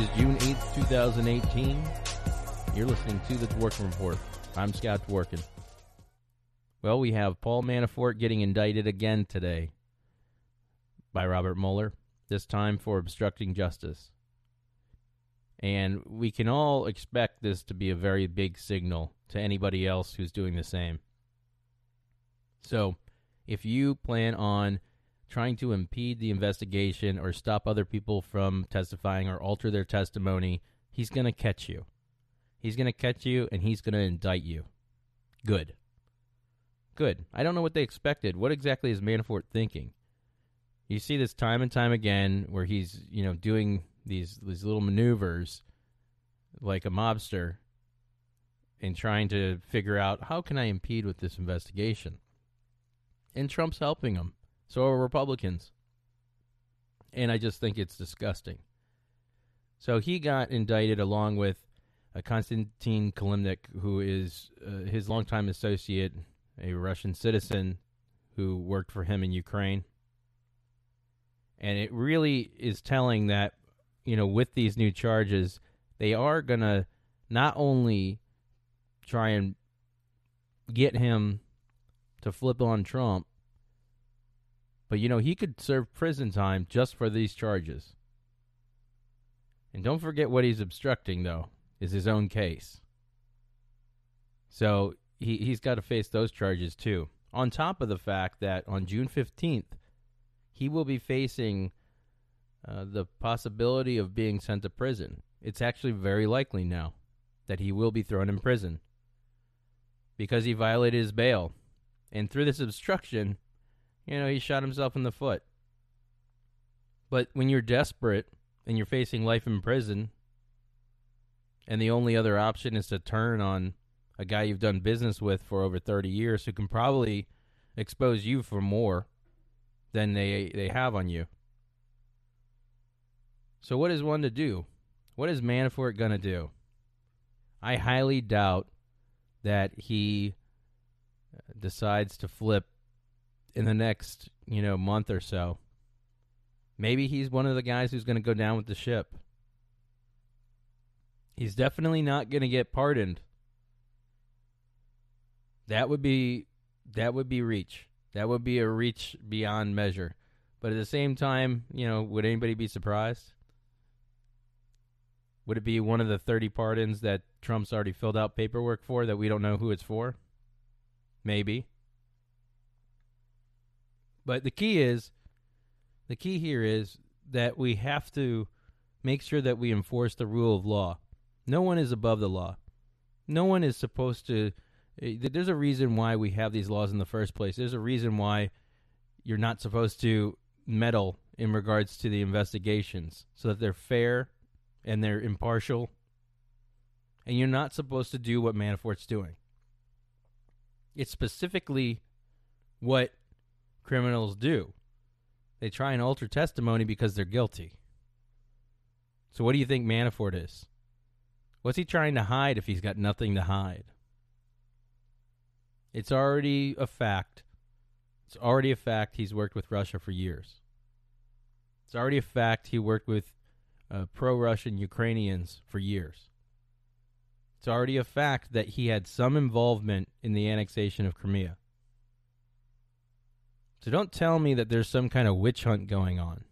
Is June 8th, 2018. You're listening to the Dworkin Report. I'm Scott Dworkin. Well, we have Paul Manafort getting indicted again today by Robert Mueller, this time for obstructing justice. And we can all expect this to be a very big signal to anybody else who's doing the same. So, if you plan on trying to impede the investigation or stop other people from testifying or alter their testimony, he's going to catch you. He's going to catch you and he's going to indict you. Good. Good. I don't know what they expected. What exactly is Manafort thinking? You see this time and time again where he's, you know, doing these these little maneuvers like a mobster and trying to figure out how can I impede with this investigation. And Trump's helping him. So are Republicans. And I just think it's disgusting. So he got indicted along with uh, Konstantin Kilimnik, who is uh, his longtime associate, a Russian citizen who worked for him in Ukraine. And it really is telling that, you know, with these new charges, they are going to not only try and get him to flip on Trump, but you know, he could serve prison time just for these charges. And don't forget what he's obstructing, though, is his own case. So he, he's got to face those charges, too. On top of the fact that on June 15th, he will be facing uh, the possibility of being sent to prison. It's actually very likely now that he will be thrown in prison because he violated his bail. And through this obstruction, you know, he shot himself in the foot. But when you're desperate and you're facing life in prison, and the only other option is to turn on a guy you've done business with for over 30 years who can probably expose you for more than they they have on you. So what is one to do? What is Manafort going to do? I highly doubt that he uh, decides to flip in the next, you know, month or so. Maybe he's one of the guys who's going to go down with the ship. He's definitely not going to get pardoned. That would be that would be reach. That would be a reach beyond measure. But at the same time, you know, would anybody be surprised? Would it be one of the 30 pardons that Trump's already filled out paperwork for that we don't know who it's for? Maybe. But the key is the key here is that we have to make sure that we enforce the rule of law. No one is above the law. No one is supposed to eh, there's a reason why we have these laws in the first place. There's a reason why you're not supposed to meddle in regards to the investigations so that they're fair and they're impartial. And you're not supposed to do what Manafort's doing. It's specifically what criminals do. They try and alter testimony because they're guilty. So, what do you think Manafort is? What's he trying to hide if he's got nothing to hide? It's already a fact. It's already a fact he's worked with Russia for years. It's already a fact he worked with uh, pro Russian Ukrainians for years. It's already a fact that he had some involvement in the annexation of Crimea. So don't tell me that there's some kind of witch hunt going on.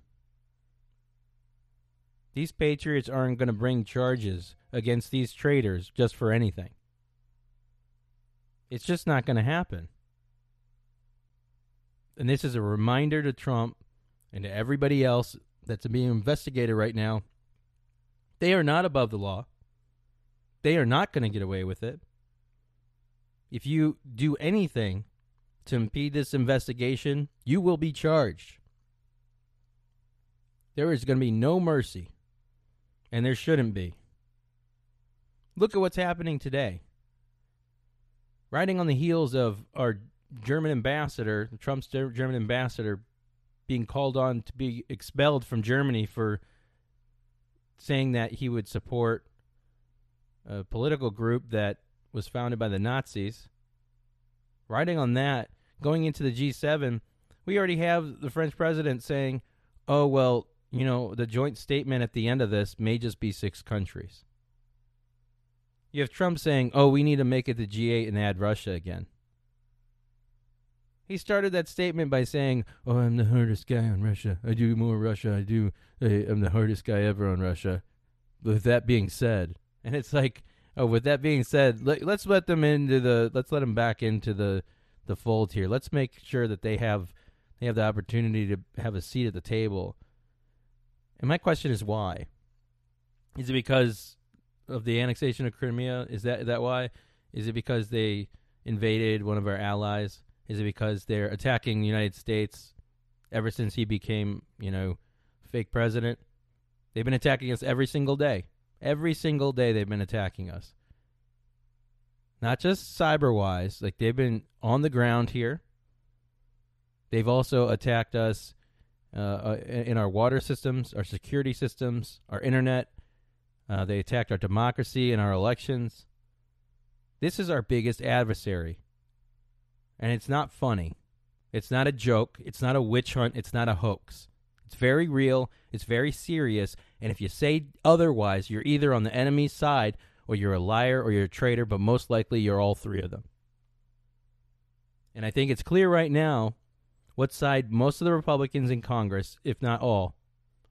These patriots aren't going to bring charges against these traitors just for anything. It's just not going to happen. And this is a reminder to Trump and to everybody else that's being investigated right now, they are not above the law. They are not going to get away with it. If you do anything to impede this investigation, you will be charged. There is going to be no mercy, and there shouldn't be. Look at what's happening today. Riding on the heels of our German ambassador, Trump's German ambassador, being called on to be expelled from Germany for saying that he would support a political group that was founded by the Nazis. Riding on that, going into the G7, we already have the French president saying, oh, well, you know, the joint statement at the end of this may just be six countries. You have Trump saying, oh, we need to make it the G8 and add Russia again. He started that statement by saying, "Oh, I'm the hardest guy on Russia. I do more Russia. I do. I'm the hardest guy ever on Russia." With that being said, and it's like, oh, with that being said, let, us let them into the. Let's let them back into the the fold here. Let's make sure that they have they have the opportunity to have a seat at the table. And my question is why? Is it because of the annexation of Crimea? Is that is that why? Is it because they invaded one of our allies? Is it because they're attacking the United States ever since he became, you know, fake president? They've been attacking us every single day. Every single day they've been attacking us. Not just cyber wise, like they've been on the ground here. They've also attacked us uh, uh in our water systems, our security systems, our internet. Uh, they attacked our democracy and our elections. This is our biggest adversary and it's not funny. It's not a joke. It's not a witch hunt. It's not a hoax. It's very real. It's very serious. And if you say otherwise, you're either on the enemy's side or you're a liar or you're a traitor, but most likely you're all three of them. And I think it's clear right now what side most of the Republicans in Congress, if not all,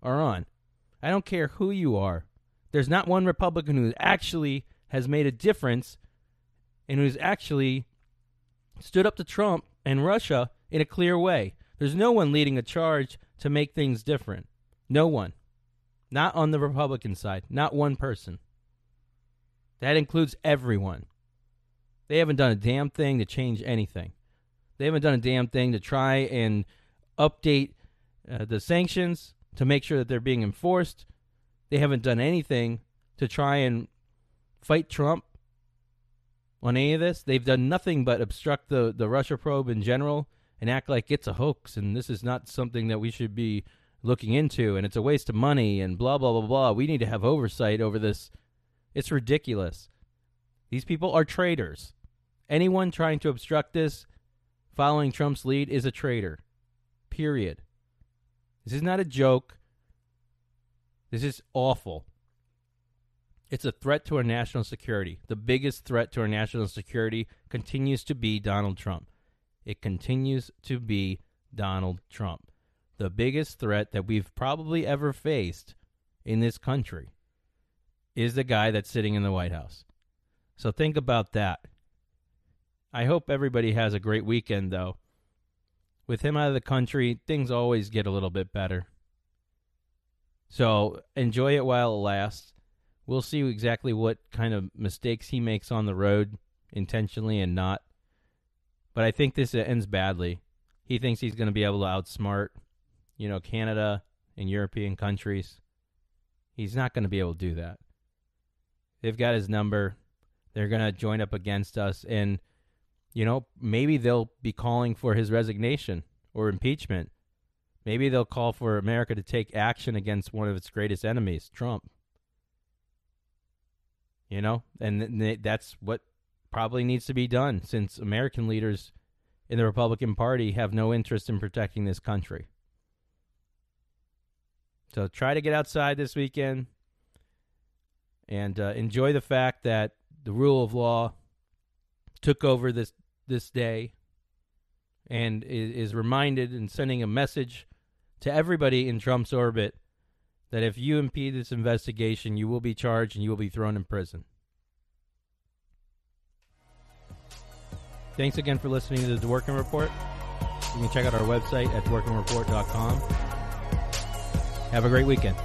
are on. I don't care who you are. There's not one Republican who actually has made a difference and who's actually stood up to Trump and Russia in a clear way. There's no one leading a charge to make things different. No one. Not on the Republican side. Not one person. That includes everyone. They haven't done a damn thing to change anything. They haven't done a damn thing to try and update uh, the sanctions to make sure that they're being enforced. They haven't done anything to try and fight Trump on any of this. They've done nothing but obstruct the, the Russia probe in general and act like it's a hoax and this is not something that we should be looking into and it's a waste of money and blah, blah, blah, blah. We need to have oversight over this. It's ridiculous. These people are traitors. Anyone trying to obstruct this following Trump's lead is a traitor. Period. This is not a joke. This is awful. It's a threat to our national security. The biggest threat to our national security continues to be Donald Trump. It continues to be Donald Trump. The biggest threat that we've probably ever faced in this country is the guy that's sitting in the White House. So think about that. I hope everybody has a great weekend, though. With him out of the country, things always get a little bit better. So enjoy it while it lasts we'll see exactly what kind of mistakes he makes on the road, intentionally and not. But I think this ends badly. He thinks he's going to be able to outsmart, you know, Canada and European countries. He's not going to be able to do that. They've got his number. They're going to join up against us. And, you know, maybe they'll be calling for his resignation or impeachment. Maybe they'll call for America to take action against one of its greatest enemies, Trump. You know, and th- that's what probably needs to be done since American leaders in the Republican Party have no interest in protecting this country. So try to get outside this weekend and uh, enjoy the fact that the rule of law took over this this day and is reminded and sending a message to everybody in Trump's orbit that if you impede this investigation, you will be charged and you will be thrown in prison. Thanks again for listening to the Dworkin Report. You can check out our website at dworkinreport.com. Have a great weekend.